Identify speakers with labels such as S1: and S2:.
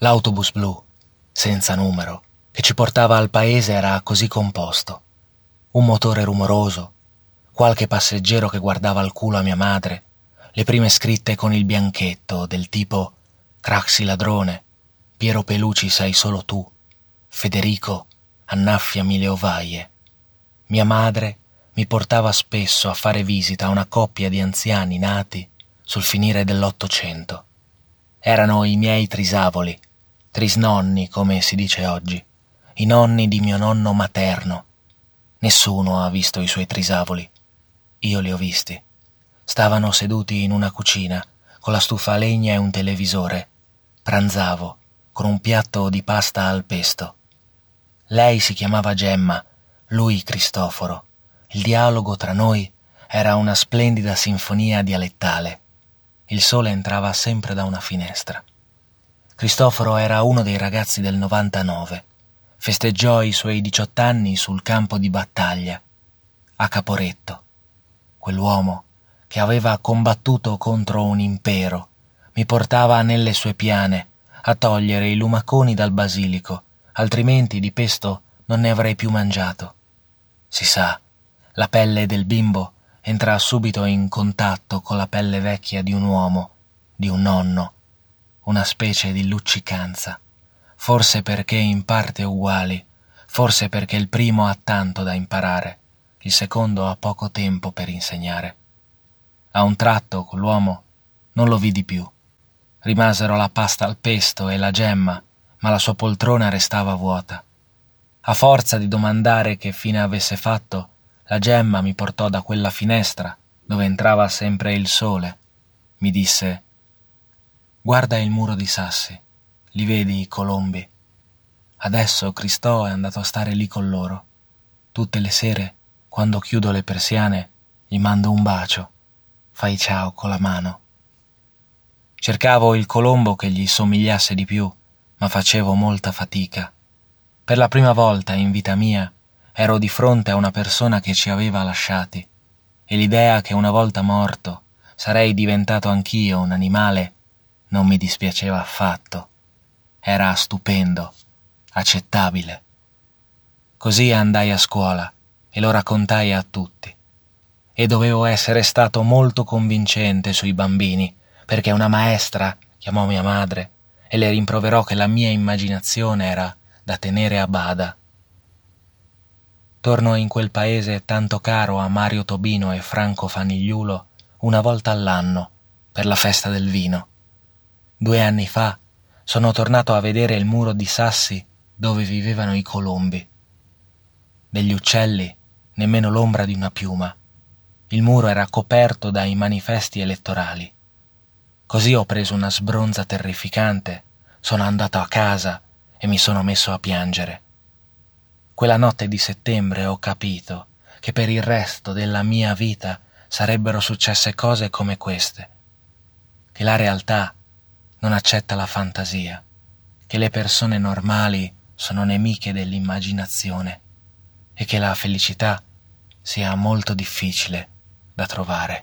S1: L'autobus blu, senza numero, che ci portava al paese era così composto. Un motore rumoroso, qualche passeggero che guardava al culo a mia madre, le prime scritte con il bianchetto del tipo Craxi ladrone, Piero Peluci sei solo tu, Federico annaffiami le ovaie. Mia madre mi portava spesso a fare visita a una coppia di anziani nati sul finire dell'Ottocento. Erano i miei trisavoli, trisnonni come si dice oggi, i nonni di mio nonno materno. Nessuno ha visto i suoi trisavoli. Io li ho visti. Stavano seduti in una cucina, con la stufa a legna e un televisore. Pranzavo, con un piatto di pasta al pesto. Lei si chiamava Gemma, lui Cristoforo. Il dialogo tra noi era una splendida sinfonia dialettale. Il sole entrava sempre da una finestra. Cristoforo era uno dei ragazzi del 99. Festeggiò i suoi 18 anni sul campo di battaglia, a Caporetto. Quell'uomo che aveva combattuto contro un impero mi portava nelle sue piane a togliere i lumaconi dal basilico, altrimenti di pesto non ne avrei più mangiato. Si sa, la pelle del bimbo entra subito in contatto con la pelle vecchia di un uomo, di un nonno una specie di luccicanza, forse perché in parte uguali, forse perché il primo ha tanto da imparare, il secondo ha poco tempo per insegnare. A un tratto quell'uomo non lo vidi più. Rimasero la pasta al pesto e la gemma, ma la sua poltrona restava vuota. A forza di domandare che fine avesse fatto, la gemma mi portò da quella finestra dove entrava sempre il sole. Mi disse Guarda il muro di sassi, li vedi i colombi. Adesso Cristò è andato a stare lì con loro. Tutte le sere, quando chiudo le persiane, gli mando un bacio. Fai ciao con la mano. Cercavo il colombo che gli somigliasse di più, ma facevo molta fatica. Per la prima volta in vita mia ero di fronte a una persona che ci aveva lasciati, e l'idea che una volta morto sarei diventato anch'io un animale non mi dispiaceva affatto. Era stupendo, accettabile. Così andai a scuola e lo raccontai a tutti. E dovevo essere stato molto convincente sui bambini, perché una maestra chiamò mia madre e le rimproverò che la mia immaginazione era da tenere a bada. Torno in quel paese tanto caro a Mario Tobino e Franco Fanigliulo una volta all'anno per la festa del vino. Due anni fa sono tornato a vedere il muro di sassi dove vivevano i colombi. Degli uccelli nemmeno l'ombra di una piuma. Il muro era coperto dai manifesti elettorali. Così ho preso una sbronza terrificante, sono andato a casa e mi sono messo a piangere. Quella notte di settembre ho capito che per il resto della mia vita sarebbero successe cose come queste, che la realtà non accetta la fantasia, che le persone normali sono nemiche dell'immaginazione e che la felicità sia molto difficile da trovare.